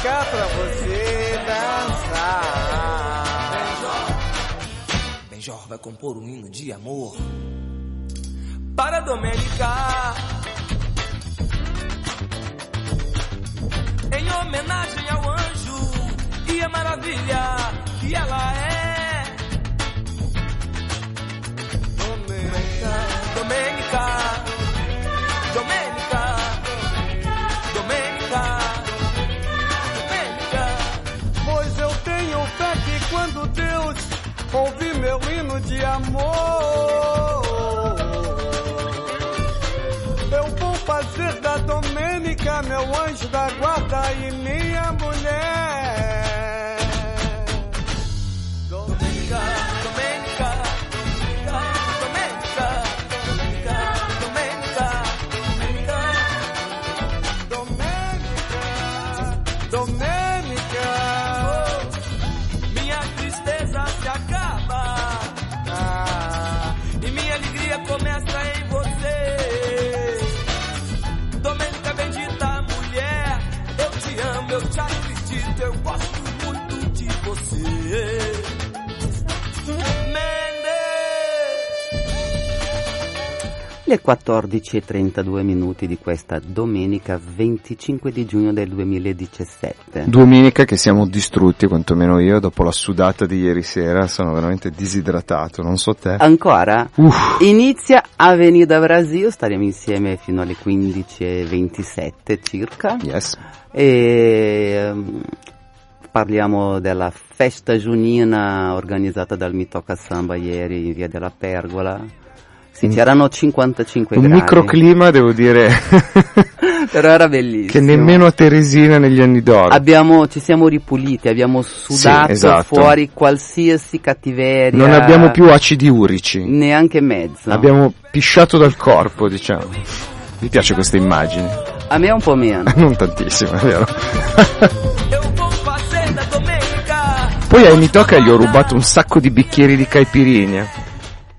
música pra você dançar. Benjor vai compor um hino de amor para Domênica. Em homenagem ao anjo e a maravilha que ela é. De amor, eu vou fazer da Domênica meu anjo da guarda e minha mulher. Le 14.32 minuti di questa domenica 25 di giugno del 2017. Domenica che siamo distrutti, quantomeno io, dopo la sudata di ieri sera, sono veramente disidratato, non so te. Ancora? Uff, Inizia Avenida Brasil, staremo insieme fino alle 15.27 circa yes. e ehm, parliamo della festa giunina organizzata dal Mitoca Samba ieri in via della Pergola. Sì, Un- c'erano 55 Un gradi, microclima, devo dire, però era bellissimo. che nemmeno a Teresina negli anni d'oro. Abbiamo, ci siamo ripuliti, abbiamo sudato esatto. fuori qualsiasi cattiveria. Non abbiamo più acidi urici. Neanche mezzo. Abbiamo pisciato dal corpo, diciamo. Mi piace questa immagine. A me un po' meno. Non tantissimo, è vero. Poi ai Mitoca gli ho rubato un sacco di bicchieri di caipirinha.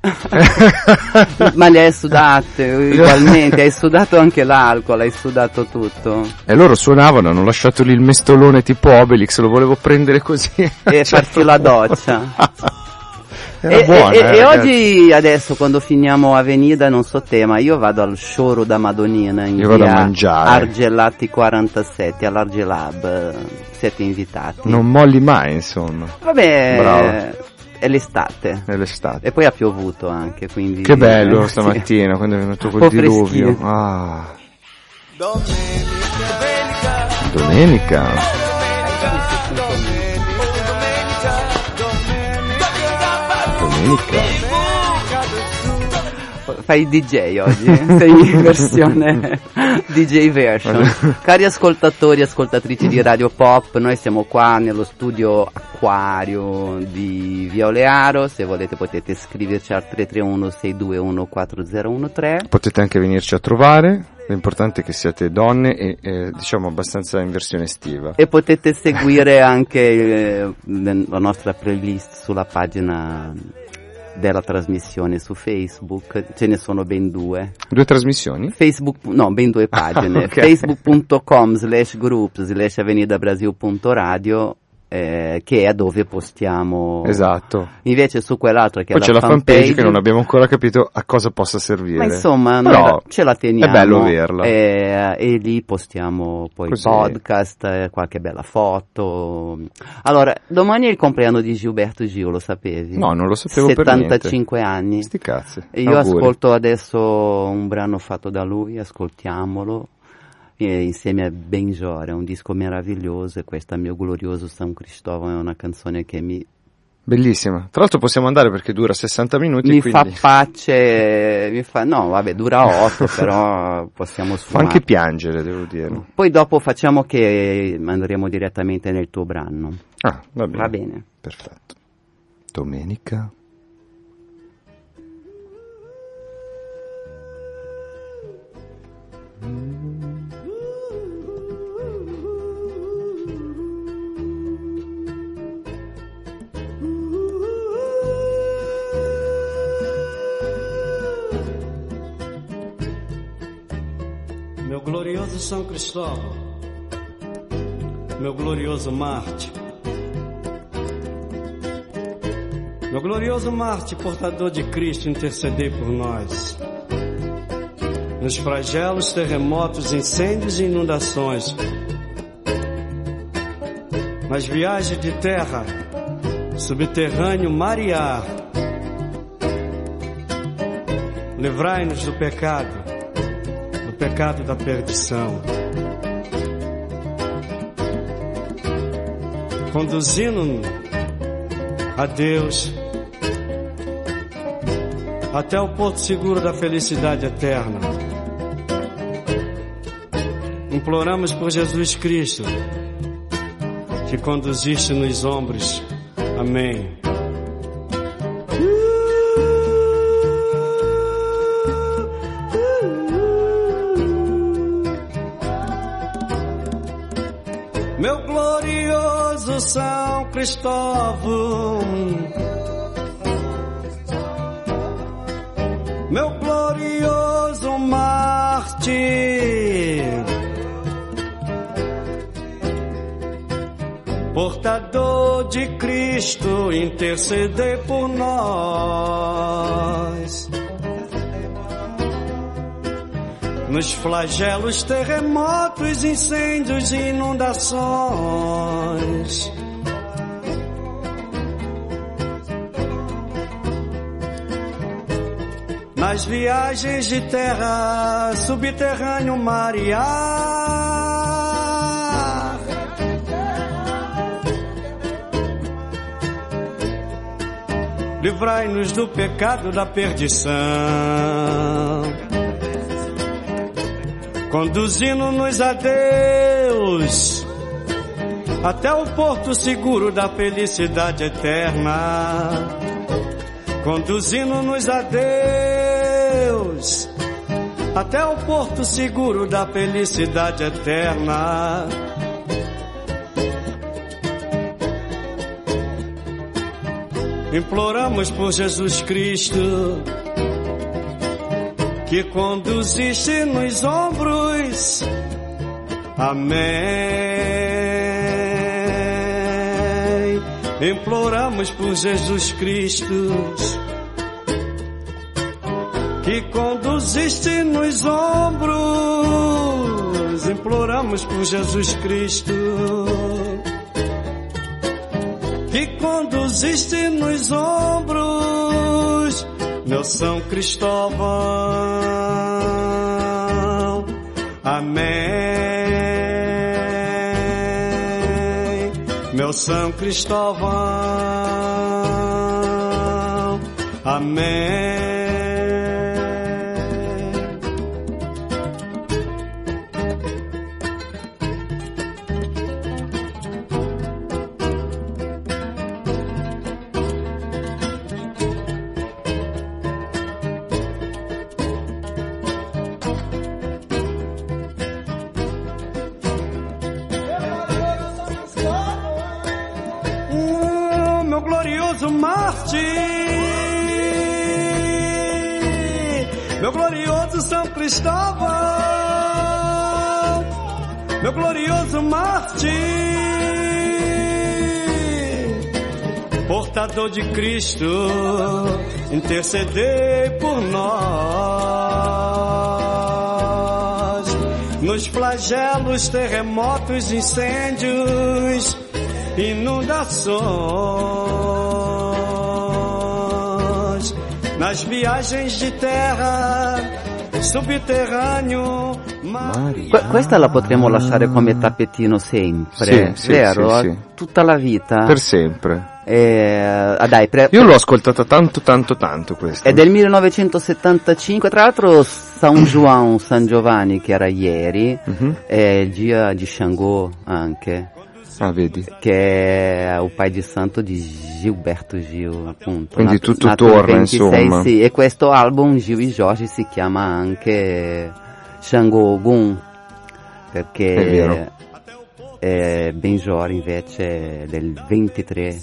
Ma le hai sudate ugualmente, hai sudato anche l'alcol, hai sudato tutto. E loro suonavano, hanno lasciato lì il mestolone tipo Obelix, lo volevo prendere così. E farci la doccia. E, buona, e- eh, e oggi, adesso, quando finiamo Avenida, non so te, ma io vado al showroom da Madonnina in Io vado a mangiare. Argelati 47 all'Argelab. Siete invitati. Non molli mai, insomma. Vabbè, Bravo. È l'estate. È l'estate. E poi ha piovuto anche, quindi... Che bello eh, sì. stamattina quando è venuto quel diluvio. Ah, Domênica, domenica. Domenica. Fai il DJ oggi, sei in versione DJ version. Cari ascoltatori e ascoltatrici di Radio Pop, noi siamo qua nello studio Acquario di Via Olearo, se volete potete scriverci al 331 621 4013. Potete anche venirci a trovare. L'importante è che siate donne e eh, diciamo abbastanza in versione estiva. E potete seguire anche eh, la nostra playlist sulla pagina della trasmissione su Facebook, ce ne sono ben due. Due trasmissioni? Facebook, no, ben due pagine. Ah, ok. Facebook.com slash group slash avenidabrasil.radio eh, che è dove postiamo. Esatto. Invece su quell'altra che Poi è c'è la la fanpage che non abbiamo ancora capito a cosa possa servire. Ma insomma, noi Però la- ce la teniamo. È bello averla. eh, e lì postiamo poi Così. podcast, eh, qualche bella foto. Allora, domani è il compleanno di Gilberto Gil, lo sapevi? No, non lo sapevo per niente. 75 anni. Sti cazzi. E io Auguri. ascolto adesso un brano fatto da lui, ascoltiamolo, e insieme a Benjora, un disco meraviglioso e questo mio glorioso San Cristóvão è una canzone che mi, Bellissima. Tra l'altro possiamo andare perché dura 60 minuti. mi quindi fa pace, mi fa, no vabbè dura 8 però possiamo fa suonare. anche piangere, devo dire. Poi dopo facciamo che andremo direttamente nel tuo brano, Ah, va bene. va bene? Perfetto. Domenica. Meu glorioso São Cristóvão, meu glorioso Marte. Meu glorioso Marte, portador de Cristo, intercedei por nós. Nos flagelos, terremotos, incêndios e inundações. Nas viagens de terra, subterrâneo, mar e ar. Livrai-nos do pecado, do pecado da perdição. Conduzindo-nos a Deus até o porto seguro da felicidade eterna. Imploramos por Jesus Cristo, que conduziste nos ombros. Amém. Cristóvão, meu glorioso Marte, portador de Cristo, interceder por nós. Nos flagelos, terremotos, incêndios e inundações. Viagens de terra, subterrâneo, mar e ar. Livrai-nos do pecado da perdição conduzindo-nos a Deus até o porto seguro da felicidade eterna, conduzindo-nos a Deus até o porto seguro da felicidade eterna. Imploramos por Jesus Cristo que conduziste nos ombros. Amém. Imploramos por Jesus Cristo, conduziste nos ombros. Imploramos por Jesus Cristo, que conduziste nos ombros meu São Cristóvão. Amém. Meu São Cristóvão. Amém. Cristóvão, meu glorioso Marte, portador de Cristo, intercedei por nós. Nos flagelos, terremotos, incêndios, inundações, nas viagens de terra, subterrâneo, mare. Que- questa la potremmo lasciare come tappetino sempre, Sì, sì, vero? sì, sì. Tutta la vita. Per sempre. Eh, ah, dai, pre- Io l'ho ascoltata tanto, tanto, tanto questa. È del 1975, tra l'altro San Juan, San Giovanni che era ieri, è il Gia di Xangô anche, Ah, vedi. che è il pai di santo di Gilberto Gil, appunto. Quindi nato- tutto nato torna, 26, insomma. Sì, e questo album Gil e Jorge si chiama anche Xangô Gun, perché È vero. eh, Benjor invece è del 23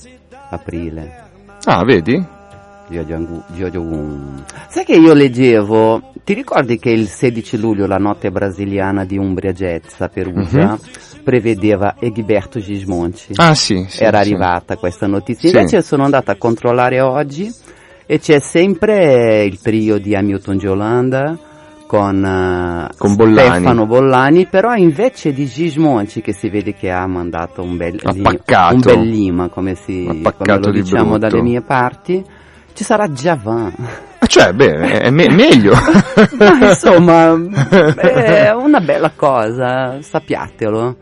aprile. Ah, vedi? Giorgio Gun. Sai che io leggevo Ti ricordi che il 16 luglio la notte brasiliana di Umbria Jazz a Perugia uh-huh. prevedeva Egberto Gismonti? Ah sì, sì Era sì. arrivata questa notizia. Invece sono andata a controllare oggi e c'è sempre il trio di Hamilton Giolanda con, uh, con Bollani. Stefano Bollani, però invece di Gismonci che si vede che ha mandato un bel, Appaccato. un bel lima, come, si, come lo diciamo brutto. dalle mie parti, ci sarà Javan. Cioè, beh, è me- meglio. Ma insomma, è una bella cosa, sappiatelo.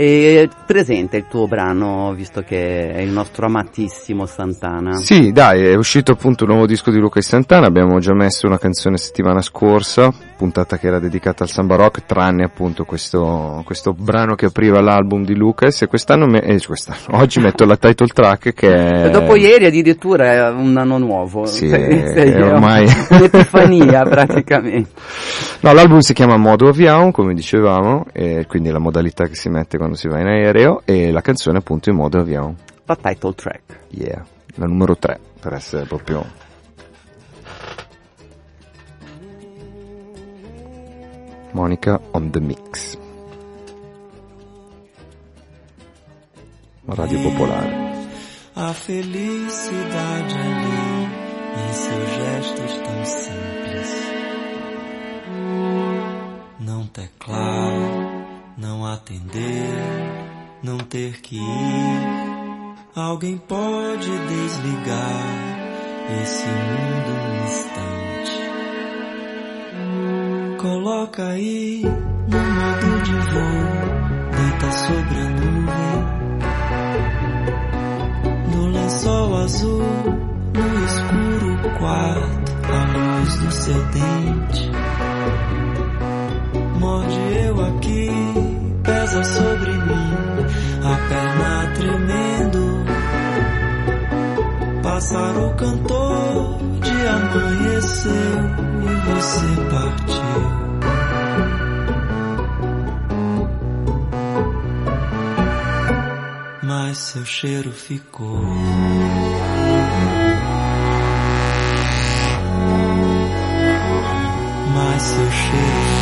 E presente il tuo brano, visto che è il nostro amatissimo Santana. Sì, dai, è uscito appunto un nuovo disco di Luca e Santana, abbiamo già messo una canzone settimana scorsa, puntata che era dedicata al samba rock, tranne appunto questo, questo brano che apriva l'album di Lucas e quest'anno, me- eh, quest'anno, oggi metto la title track che è... E dopo ieri addirittura è un anno nuovo. Sì, Sei- è sei ormai... Un'epifania praticamente. No, l'album si chiama Modo Avião, come dicevamo, e quindi la modalità che si mette quando si va in aereo, e la canzone appunto in Modo Avião. La title track. Yeah, la numero 3, per essere proprio... Monica on the mix. Radio Popolare. A felicidade ali em seus gestos tão simples. Não teclar, não atender, não ter que ir. Alguém pode desligar esse mundo um instante. Coloca aí no modo de voo, deita sobre a nuvem no lençol azul, no escuro quarto, a luz do seu dente. Morde eu aqui, pesa sobre mim, a perna tremendo. Pássaro cantor, dia amanheceu e você partiu. mas seu cheiro ficou. Mas seu cheiro ficou.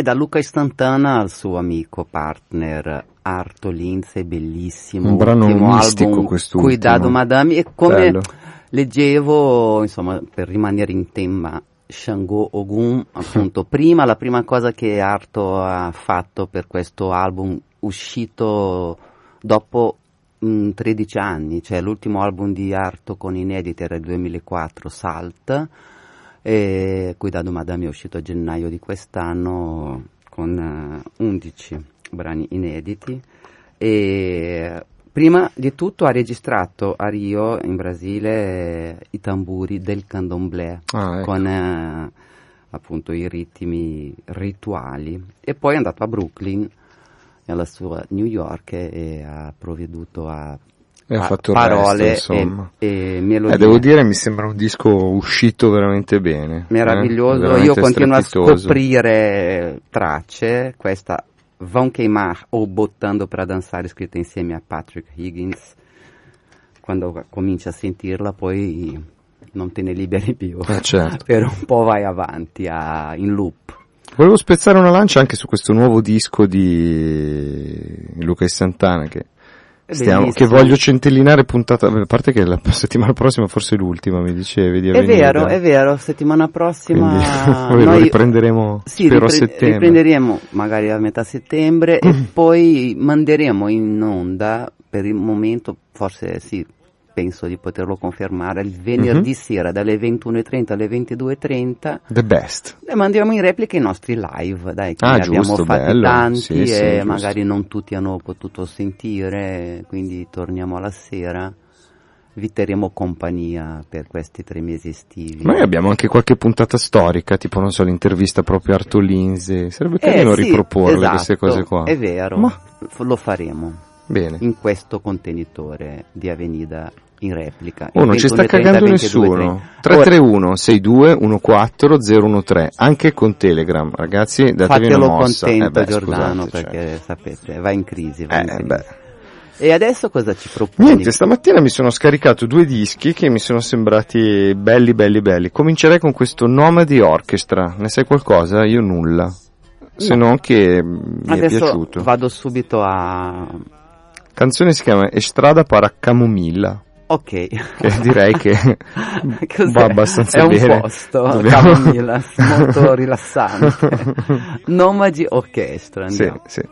E da Luca Istantana al suo amico partner Arto Lindsay, bellissimo. Un brano ultimo mistico album, quest'ultimo. Cuidado Madame. E come Bello. leggevo, insomma, per rimanere in tema Shango Ogun, appunto, prima, la prima cosa che Arto ha fatto per questo album uscito dopo mh, 13 anni, cioè l'ultimo album di Arto con inediti era il 2004, Salt, e Cuidado Madame è uscito a gennaio di quest'anno con eh, 11 brani inediti e prima di tutto ha registrato a Rio in Brasile eh, i tamburi del candomblé Ah, ecco. con eh, appunto i ritmi rituali e poi è andato a Brooklyn nella sua New York e, ha provveduto a fatto parole resto, e, e melodie Eh, devo dire, mi sembra un disco uscito veramente bene. meraviglioso. eh? Veramente Io continuo a scoprire tracce. Questa Vão Queimar o Bottando para Dançare, scritta insieme a Patrick Higgins. Quando cominci a sentirla, poi non te ne liberi più. Eh, certo. per un po' vai avanti a- in loop. Volevo spezzare una lancia anche su questo nuovo disco di Luca Santana che, stiamo- che voglio centellinare puntata, a parte che la settimana prossima forse è l'ultima, mi dicevi di È vero, è vero, settimana prossima Quindi noi riprenderemo sì, spero a ripre- settembre. riprenderemo magari a metà settembre e poi manderemo in onda per il momento, forse sì, penso di poterlo confermare, il venerdì Mhm. sera dalle 21.30 alle 22.30 The best. e mandiamo in replica i nostri live, dai, che Ah, ne abbiamo giusto, fatti bello. tanti Sì, sì, e giusto. magari non tutti hanno potuto sentire, quindi torniamo alla sera. Vi terremo compagnia per questi tre mesi estivi. Noi abbiamo anche qualche puntata storica, tipo non so, l'intervista proprio a Arto Lindsay. Sarebbe Eh, carino sì, riproporle esatto, queste cose qua. È vero, Ma- lo faremo Bene. in questo contenitore di Avenida in replica. Oh, non ci sta 21.30, cagando 22.30. nessuno. Ora, 331 62 14 013 anche con Telegram, ragazzi, datevi fatelo una mossa. contento Eh beh, Giordano scusate, cioè. perché sapete, va in crisi. Va in Eh, crisi. beh. E adesso cosa ci proponi? Niente, stamattina mi sono scaricato due dischi che mi sono sembrati belli, belli, belli. Comincerei con questo nome di orchestra. Ne sai qualcosa? Io nulla. Se No. non che mi è adesso piaciuto. vado subito a... Canzone si chiama Estrada para Camomilla. Ok. Che direi che Cos'è? va abbastanza È un bene. posto, Dobbiamo- Camomilla, molto rilassante. Nomadi Orchestra, Sì, andiamo. sì.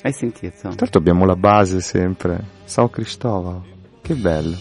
Hai sentito? Tanto abbiamo la base sempre. Sao Cristóvão. Che bello.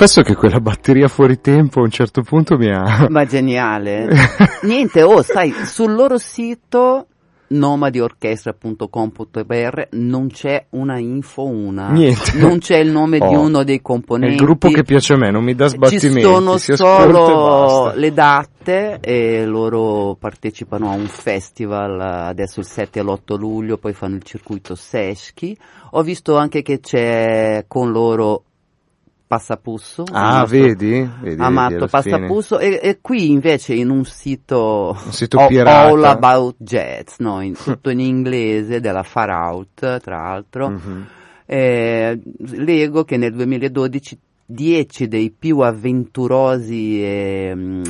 Confesso che quella batteria fuori tempo a un certo punto mi ha... Ma geniale. Niente, oh, sai, sul loro sito nomadiorchestra.com.br non c'è una info una. Niente. Non c'è il nome di Oh. uno dei È componenti. il gruppo che piace a me, non mi dà sbattimenti. Ci sono solo le date e loro partecipano a un festival adesso il 7 e l'8 luglio, poi fanno il circuito Seschi. Ho visto anche che c'è con loro Passapusso. Ah, vedi? Vedi, Amato vedi. Passapusso e, e qui invece in un sito, Un sito All- About Jazz, no, in- tutto in inglese della Far Out tra l'altro, Mhm. eh, leggo che nel 2012 dieci dei più avventurosi e mm,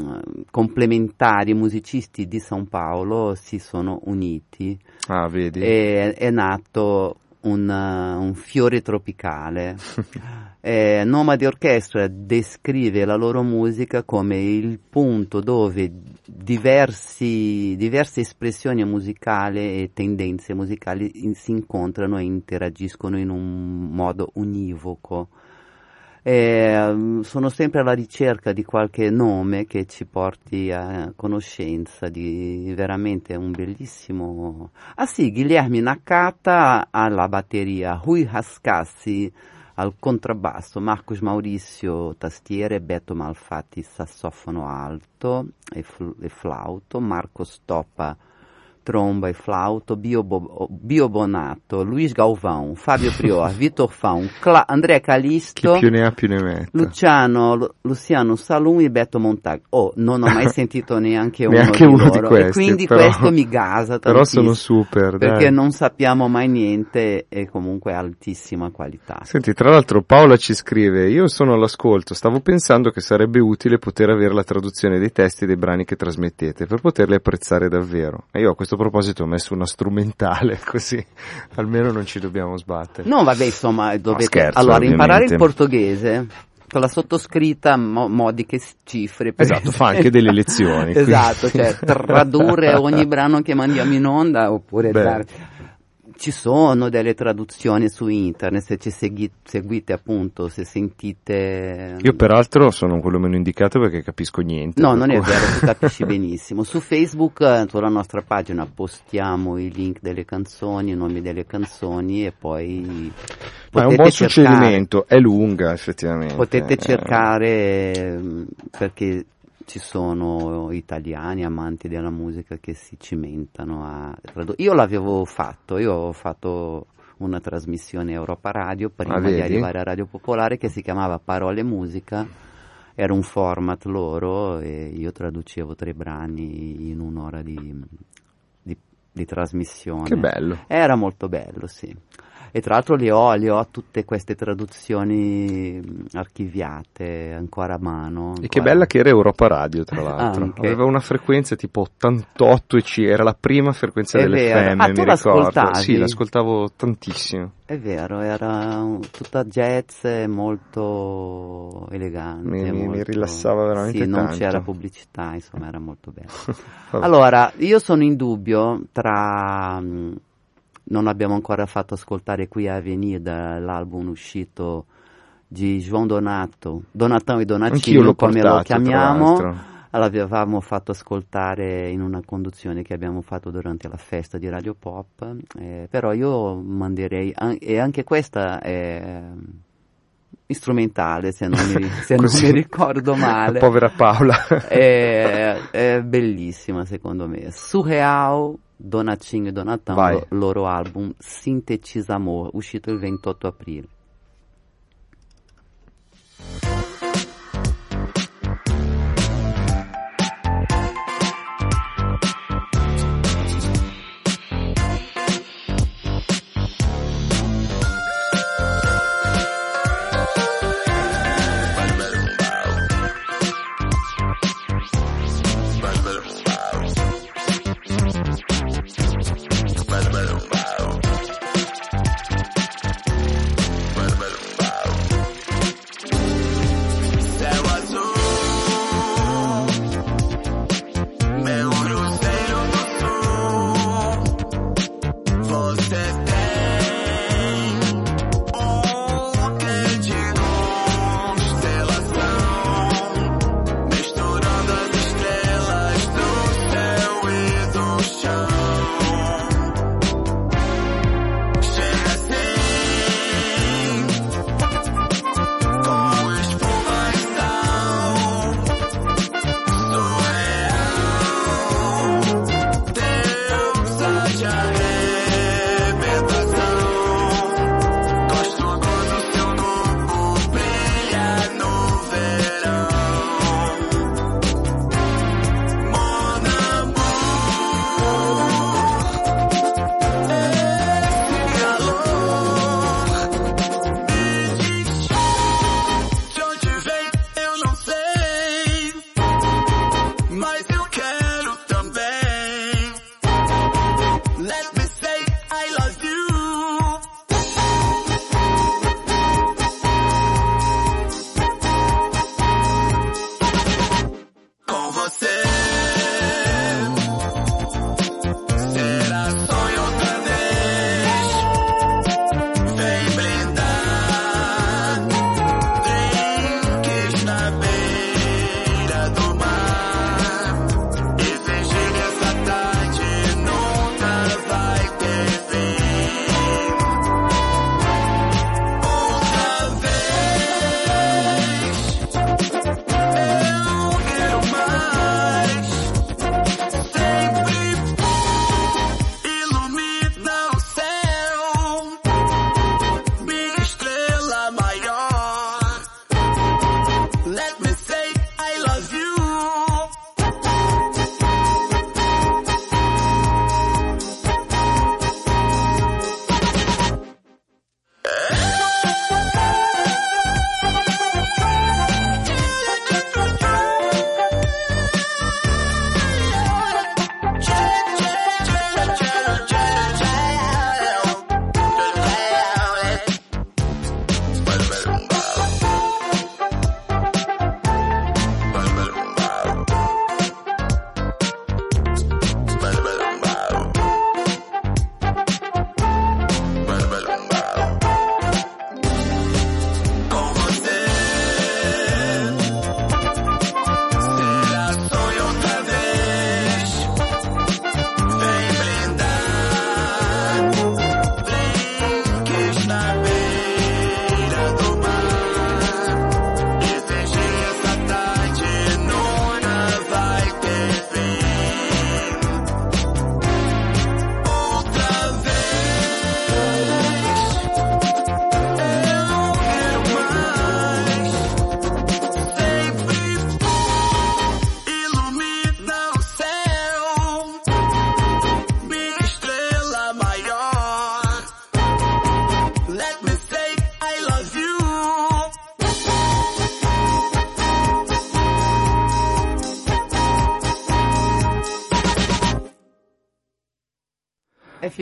complementari musicisti di San Paolo si sono uniti Ah, vedi? e è nato un, un fiore tropicale. Eh, Nomadi Orchestra descrive la loro musica come il punto dove diversi, diverse espressioni musicali e tendenze musicali in- si incontrano e interagiscono in un modo univoco. Eh, sono sempre alla ricerca di qualche nome che ci porti a conoscenza di veramente un bellissimo. Ah sì, Guilherme Nakata alla batteria, Rui Rascassi al contrabbasso, Marcos Maurizio tastiere, Beto Malfatti sassofono alto e, fl- e flauto, Marco Stoppa tromba e flauto, Bio, Bo- Bio Bonato, Luiz Galvão, Fabio Prior, Vitor Faun, Cla- Andrea Chi Calisto, più ne ha più ne. Luciano, Lu- Luciano Salum e Beto Montag. Oh, non ho mai sentito neanche uno, Neanche di, uno di loro. questi, e quindi però- questo mi gasa Però sono super, perché dai. non sappiamo mai niente e comunque altissima qualità. Senti, tra l'altro Paola ci scrive, io sono all'ascolto, stavo pensando che sarebbe utile poter avere la traduzione dei testi dei brani che trasmettete per poterli apprezzare davvero. E io a questo proposito ho messo una strumentale, così almeno non ci dobbiamo sbattere. No, vabbè, insomma, dovete scherzo, allora imparare ovviamente. il portoghese con la sottoscritta mo- modiche cifre. Esatto, fa anche delle lezioni, quindi. esatto, cioè tradurre ogni brano che mandiamo in onda oppure Beh. dare- Ci sono delle traduzioni su internet, se ci segui- seguite appunto, se sentite... Io peraltro sono quello meno indicato perché capisco niente. No, non è cui- vero, tu capisci benissimo. Su Facebook, eh, sulla nostra pagina, postiamo i link delle canzoni, i nomi delle canzoni e poi Ma è un buon cercare- suggerimento, è lunga effettivamente. Potete Eh, cercare mm, perché ci sono italiani amanti della musica che si cimentano a tradu- Io l'avevo fatto, io ho fatto una trasmissione Europa Radio prima Ah, di arrivare a Radio Popolare che si chiamava Parole Musica. Era un format loro e io traducevo tre brani in un'ora di, di- di trasmissione. Che bello. Era molto bello, sì. E tra l'altro le ho, le ho tutte queste traduzioni archiviate ancora a mano. E che ancora. bella che era Europa Radio, tra l'altro. Anche. Aveva una frequenza tipo 88 e C, era la prima frequenza È delle vero. FM, Ah, mi ricordo. Sì, l'ascoltavo tantissimo. È vero, era tutta jazz molto elegante. Mi- mi- mi molto- rilassava veramente Sì, non tanto. c'era pubblicità, insomma, era molto bello. Allora, io sono in dubbio tra... Non abbiamo ancora fatto ascoltare qui a Avenida l'album uscito di João Donato, Donatão e Donatino, come portato, lo chiamiamo. L'avevamo fatto ascoltare in una conduzione che abbiamo fatto durante la festa di Radio Pop, eh, però io manderei, an- e anche questa è strumentale se non mi, se non mi ricordo male. Povera Paola. È, è bellissima secondo me. Surreal, Donatinho e Donatão, Vai. lo- loro album Sintetiza Amor, uscito il 28 aprile. close that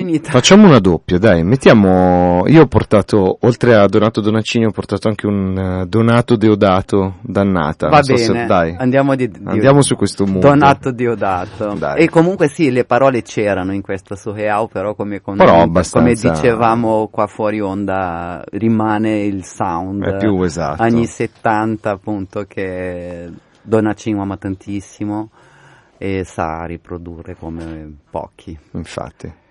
finita. Facciamo una doppia, dai, mettiamo, io ho portato, oltre a Donato Donacini, ho portato anche un eh, Donato Deodato dannata. Va so se- bene, dai, andiamo, di, di- andiamo su questo mood. Donato Diodato. Dai. E comunque sì, le parole c'erano in questo Suheau, però come, come, Però come dicevamo qua fuori onda, rimane il sound È più esatto. anni 70 appunto che Donacino ama tantissimo e sa riprodurre come pochi. Infatti.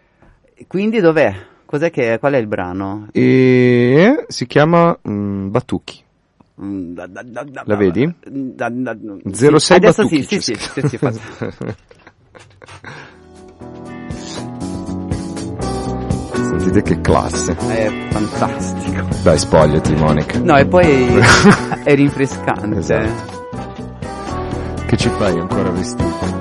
Quindi dov'è? Cos'è che, qual è il brano? E si chiama mm, Batucchi. Mm, da- da- da- La vedi? da- da- 06 sì, adesso Batucchi sì, sì, sì, scritto. sì, sì, faccio- Sentite che classe. è fantastico. Dai, spogliati, Monica. No, e poi è rinfrescante. Esatto. Che ci fai ancora vestito?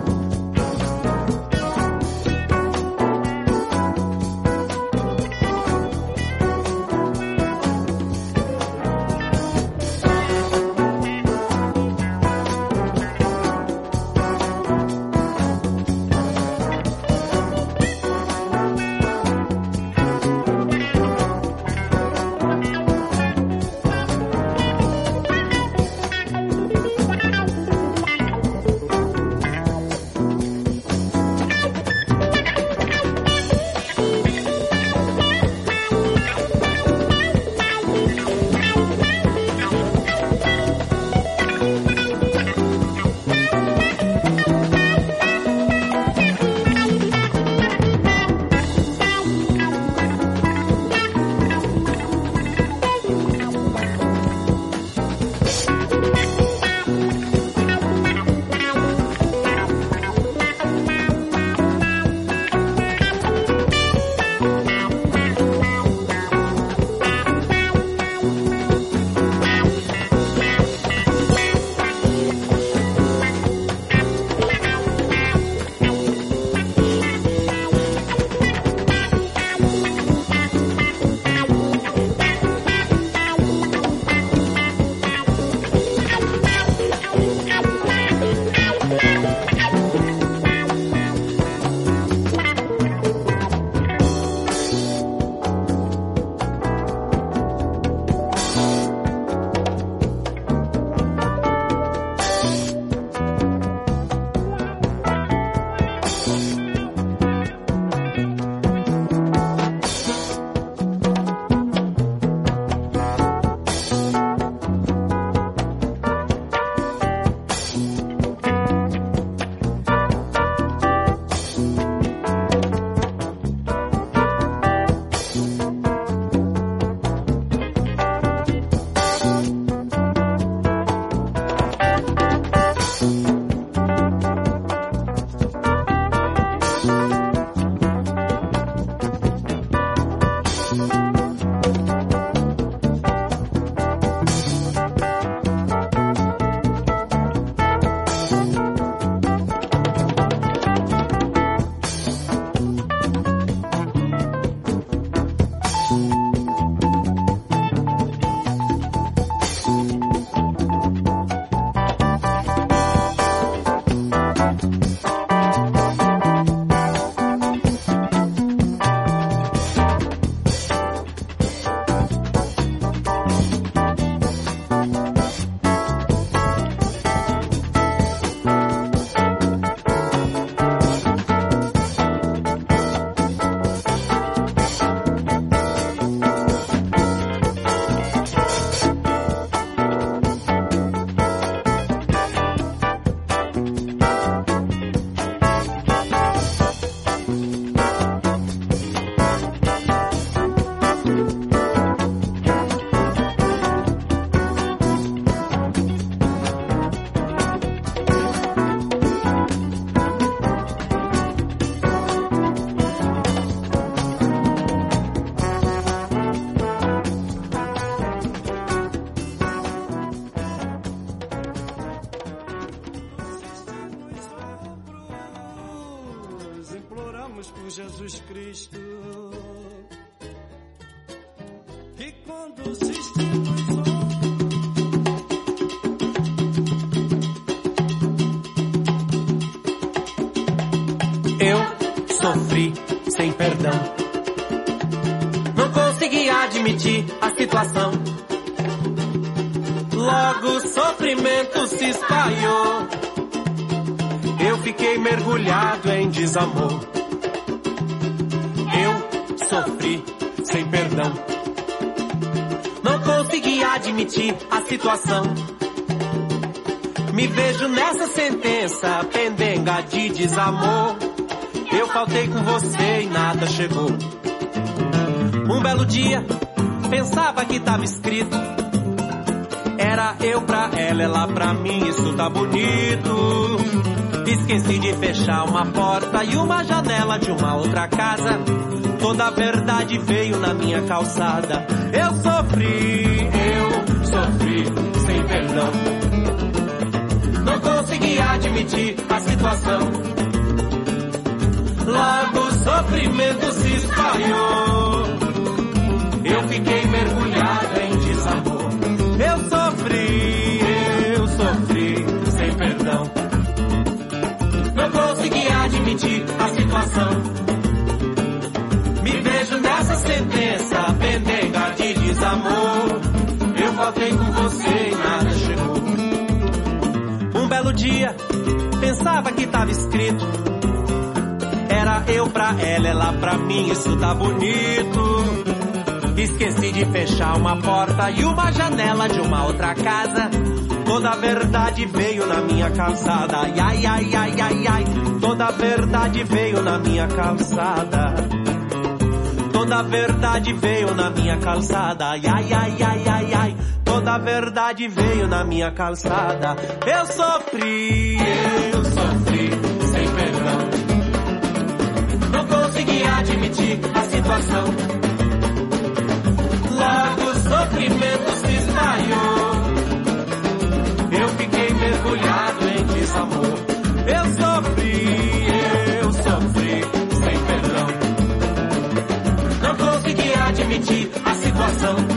Situação. Me vejo nessa sentença, pendenga de desamor. Eu faltei com você e nada chegou. Um belo dia, pensava que tava escrito. Era eu pra ela, ela pra mim, isso tá bonito. Esqueci de fechar uma porta e uma janela de uma outra casa. Toda a verdade veio na minha calçada. Eu sofri, sofri, sem perdão. Não consegui admitir a situação. Logo o sofrimento se espalhou. Eu fiquei mergulhado em desamor. Eu sofri, eu sofri, sem perdão. Não consegui admitir a situação. Me vejo nessa sentença, pendenga de desamor. Faltei com você e nada chegou. Um belo dia, pensava que tava escrito. Era eu pra ela, ela pra mim, isso tá bonito. Esqueci de fechar uma porta e uma janela de uma outra casa. Toda a verdade veio na minha calçada. Ai, ai, ai, ai, ai. Toda a verdade veio na minha calçada. Toda a verdade veio na minha calçada. Ai, ai, ai, ai, ai. Toda a verdade veio na minha calçada. Eu sofri, eu sofri, sem perdão. Não consegui admitir a situação. Logo o sofrimento se espalhou. Eu fiquei mergulhado em desamor. Eu sofri, eu sofri, sem perdão. Não consegui admitir a situação.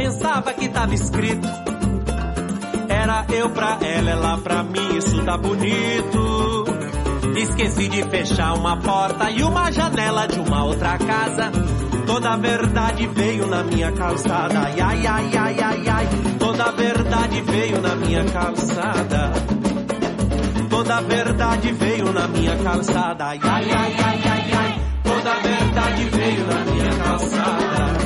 Pensava que tava escrito. Era eu pra ela, ela pra mim, isso tá bonito. Esqueci de fechar uma porta e uma janela de uma outra casa. Toda a verdade veio na minha calçada. Ai, ai, ai, ai, ai, ai. Toda a verdade veio na minha calçada. Toda a verdade veio na minha calçada. Ai, ai, ai, ai, ai. Toda a verdade veio na minha calçada.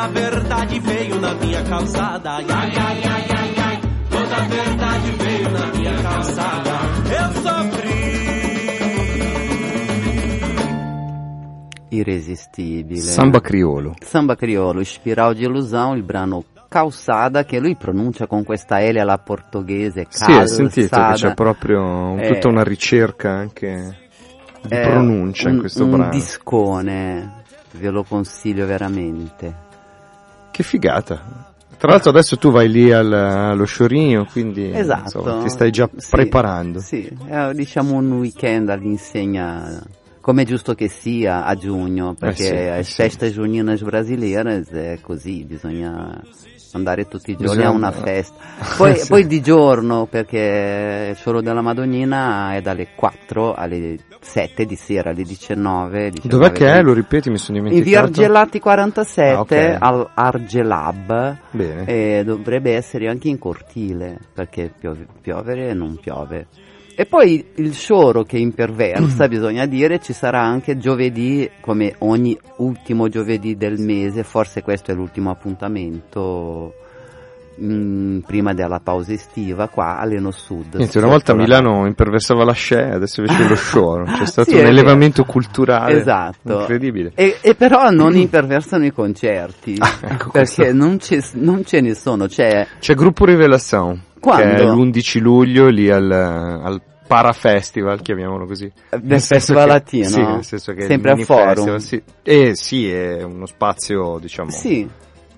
Toda a verdade veio na minha calçada. Ai, ai, ai, ai, ai, ai. Toda a verdade veio na minha calçada. Eu sofri. Irresistibile. Samba criolo. Samba criolo, Spiral di Ilusão, il brano Calçada, che lui pronuncia con questa L alla portoghese, Sì, hai calzada. sentito che c'è proprio un- Eh. tutta una ricerca anche di È pronuncia in un- questo un brano. discone, ve lo consiglio veramente. Che figata. Tra l'altro adesso tu vai lì al- allo sciorino, quindi Esatto. insomma, ti stai già Sì, preparando. Sì, è diciamo un weekend all'insegna, come è giusto che sia a giugno, perché sì, eh le sì. feste giugninas brasileire è così, bisogna andare tutti i giorni Bisogna- a una festa. Poi, Sì. poi di giorno, perché il cielo della Madonnina è dalle 4 alle 7 di sera, alle 19. 19 Dov'è che è? Lo ripeti, mi sono In dimenticato. via Argelati 47 Ah, ok. al Argelab Bene. e dovrebbe essere anche in cortile perché piove, piovere non piove. E poi il scioro che imperversa, bisogna dire, ci sarà anche giovedì, come ogni ultimo giovedì del mese, forse questo è l'ultimo appuntamento mm, prima della pausa estiva qua all'Eno Sud. Niente, una volta la- Milano imperversava la scie, adesso invece lo scioro. C'è stato Sì, un vero. elevamento culturale Esatto. incredibile. E, e però non imperversano i concerti, Ah, ecco, perché non, ce- non ce ne sono, c'è C'è Gruppo Rivelazione, Quando? che è l'11 luglio lì al, al Para Festival, chiamiamolo così. del Nel Festival che- Latino, Sì, nel senso che sempre a Forum. festival, sì. Eh sì, è uno spazio, diciamo, Sì,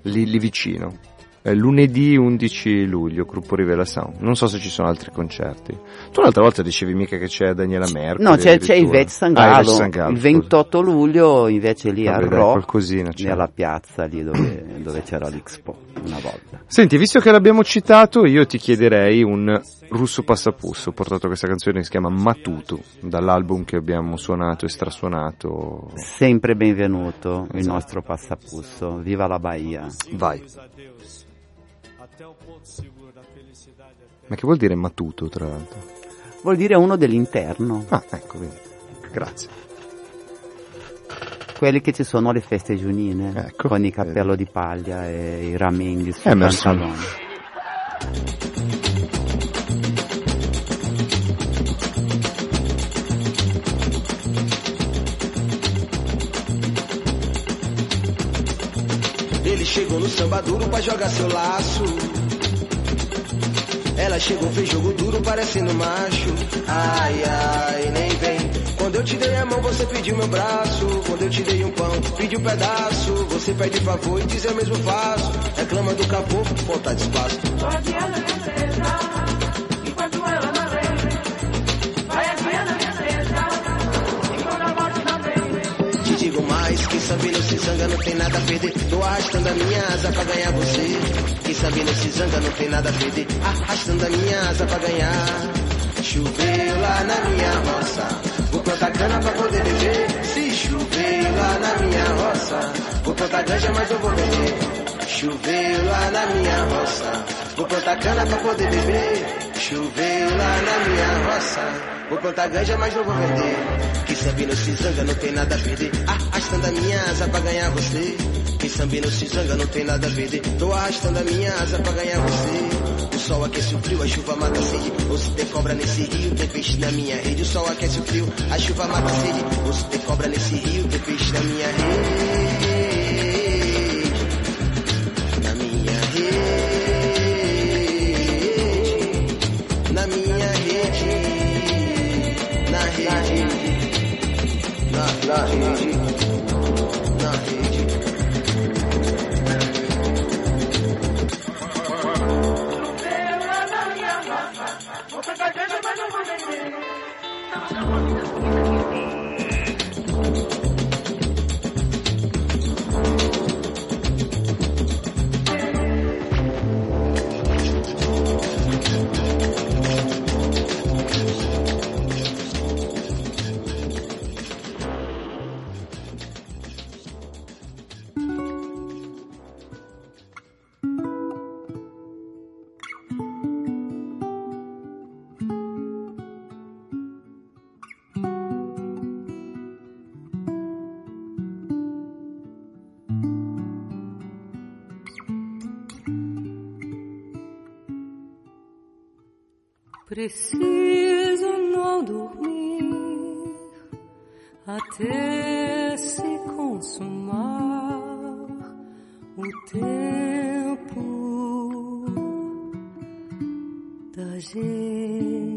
lì, lì vicino. Eh, lunedì 11 luglio, gruppo Rivela Sound. Non so se ci sono altri concerti. Tu l'altra volta dicevi mica che c'è Daniela Mercury. No, c'è, c'è addirittura. Yvette Ah, il scusa. 28 luglio invece lì Vabbè, dai, Rock, lì alla piazza lì dove, dove c'era l'Expo una volta. Senti, visto che l'abbiamo citato, io ti chiederei un russo passapusso. Ho portato questa canzone che si chiama Matutu, dall'album che abbiamo suonato e strasuonato. Sempre benvenuto il Esatto. nostro passapusso, viva la Bahia. Vai. Ma che vuol dire Matutu, tra l'altro? Vuol dire uno dell'interno, Ah, ecco, vedi. Grazie. quelli che ci sono alle feste giunine, Ecco. con il cappello di paglia e i ramenghi sui Emerson. pantaloni. Ele chegou no samba duro pra jogar seu laço. Ela chegou, fez jogo duro, parecendo macho. Ai, ai, nem vem. Quando eu te dei a mão, você pediu meu braço. Quando eu te dei um pão, pediu um pedaço. Você pede favor e diz eu mesmo faço. Reclama do caboclo, falta de espaço. Te sabe não se zanga, não tem nada a perder. Tô arrastando a minha asa pra ganhar você. Quem sabe não se zanga, não tem nada a perder. Arrastando a minha asa pra ganhar. Choveu lá na minha roça. Vou plantar cana pra poder beber. Se choveu lá na minha roça. Vou plantar ganja, mas eu vou beber. Choveu lá na minha roça. Vou plantar cana pra poder beber. Choveu lá na minha roça. Vou plantar ganja, mas não vou vender. Quem sabe não se zanga, não tem nada a perder. Arrastando a minha asa pra ganhar você. Quem sabe não se zanga, não tem nada a perder. Tô arrastando a minha asa pra ganhar você. O sol aquece o frio, a chuva mata a sede. Ou se tem cobra nesse rio, tem peixe na minha rede. O sol aquece o frio, a chuva mata a sede. Ou se tem cobra nesse rio, tem peixe na minha rede. Na, Preciso não dormir até se consumar o tempo da gente.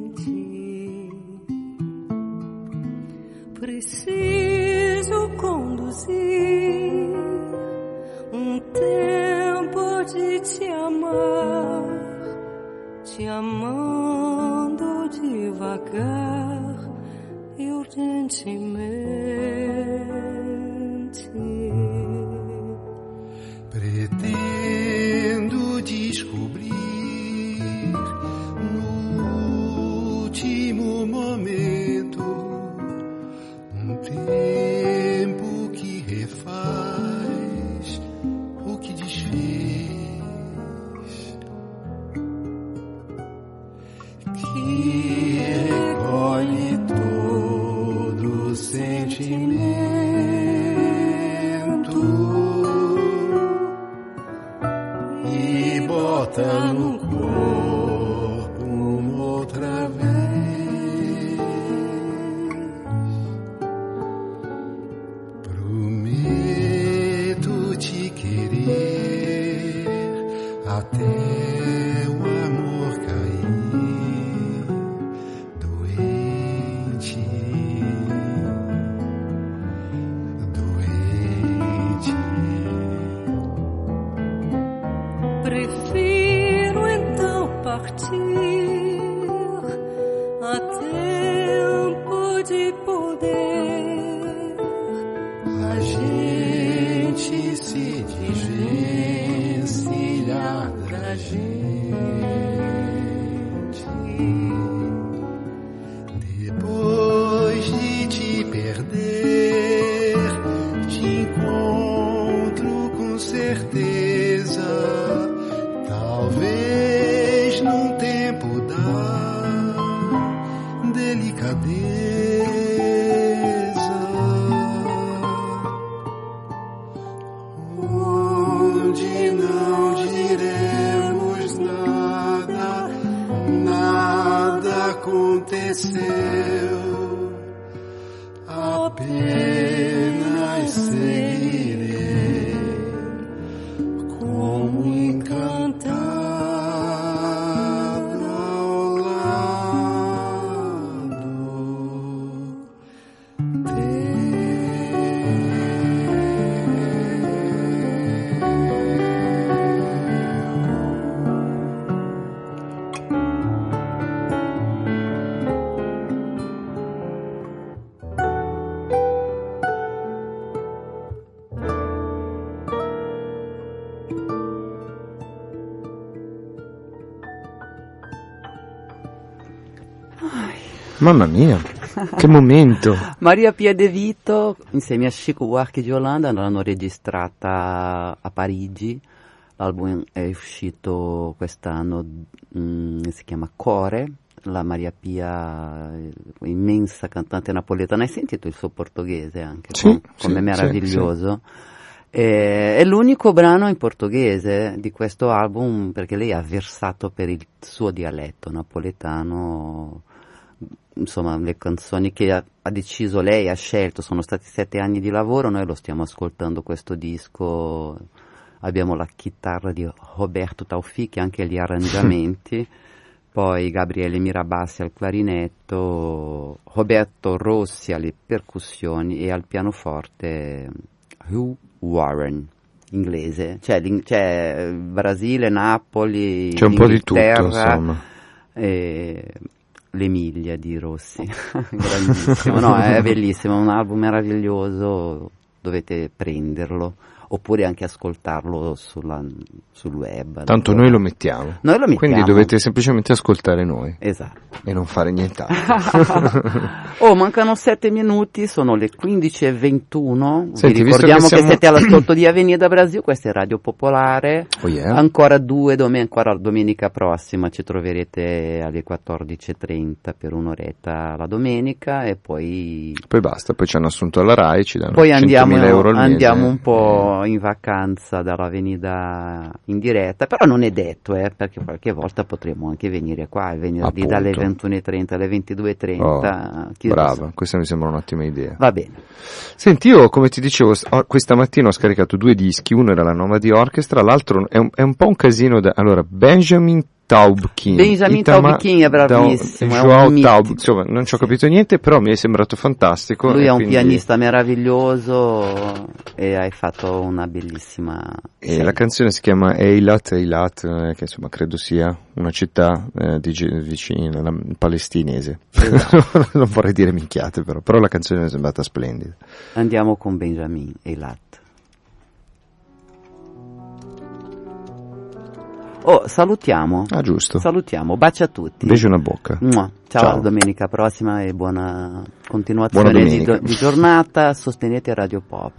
Mamma mia, che momento. Maria Pia De Vito insieme a Chico Buarque di Olanda l'hanno registrata a Parigi. L'album è uscito quest'anno, mm, si chiama Core. La Maria Pia, eh, immensa cantante napoletana, hai sentito il suo portoghese anche? Sì, Com- sì, come sì, meraviglioso. Eh, è l'unico brano in portoghese di questo album perché lei ha versato per il suo dialetto napoletano insomma le canzoni che ha, ha deciso lei, ha scelto, sono stati sette anni di lavoro, noi lo stiamo ascoltando questo disco, abbiamo la chitarra di Roberto Taufik, anche gli arrangiamenti, poi Gabriele Mirabassi al clarinetto, Roberto Rossi alle percussioni e al pianoforte Hugh Warren inglese, cioè, c'è Brasile, Napoli, C'è un po' di tutto, insomma. e l'Emilia di Rossi, grandissimo, no, è bellissimo, è un album meraviglioso, dovete prenderlo, oppure anche ascoltarlo sulla- sul web. Tanto noi lo mettiamo. Noi lo mettiamo. Quindi dovete semplicemente ascoltare noi Esatto. e non fare nient'altro. oh, mancano sette minuti, sono le 15.21. Senti, Vi ricordiamo che che, siamo- siete all'ascolto di Avenida Brasil, questa è Radio Popolare. Oh yeah. Ancora due, dome- ancora domenica prossima ci troverete alle 14.30 per un'oretta la domenica e poi, Poi basta, poi ci hanno assunto alla RAI, ci danno poi 100.000 andiamo, euro al mese. andiamo un po' in vacanza dall'Avenida in diretta, però non è detto, eh, perché qualche volta potremo anche venire qua il venerdì Appunto. dalle 21.30 alle 22.30. Oh, brava, sa. questa mi sembra un'ottima idea. Va bene. Senti, io come ti dicevo, questa mattina ho scaricato due dischi, uno era la Nomadi Orchestra, l'altro è un, è un po' un casino da... Allora, Benjamin Taubkin. Benjamin Itama- Taubkin è bravissimo, è Joao mitico. Taub, insomma, non ci ho capito niente, però mi è sembrato fantastico. Lui è un quindi- pianista meraviglioso e hai fatto una bellissima E la canzone si chiama Eilat, Eilat, eh, che insomma credo sia una città eh, di vicina, la- palestinese. Esatto. non vorrei dire minchiate però, però la canzone mi è sembrata splendida. Andiamo con Benjamin Eilat. Oh, salutiamo. Ah, giusto. Salutiamo, baci a tutti. Invece una bocca. Mua. Ciao, Ciao. domenica prossima e buona continuazione Buona di, di giornata. Sostenete Radio Pop.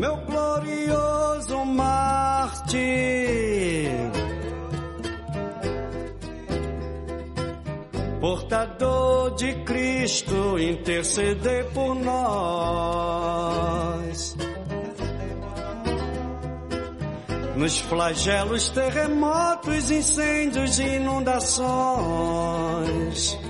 Meu glorioso Marte, portador de Cristo, interceder por nós. Nos flagelos, terremotos, incêndios e inundações.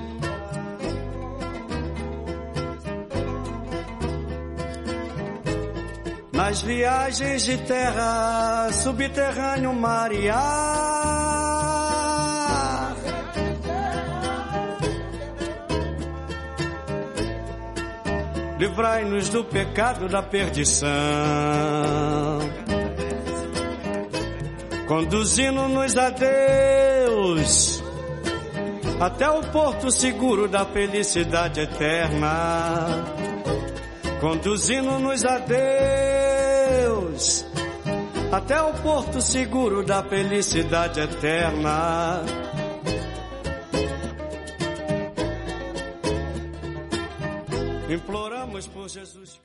Nas viagens de terra, subterrâneo, mar e ar. Livrai-nos do pecado da perdição conduzindo-nos a Deus até o porto seguro da felicidade eterna, conduzindo-nos a Deus até o porto seguro da felicidade eterna. Imploramos por Jesus.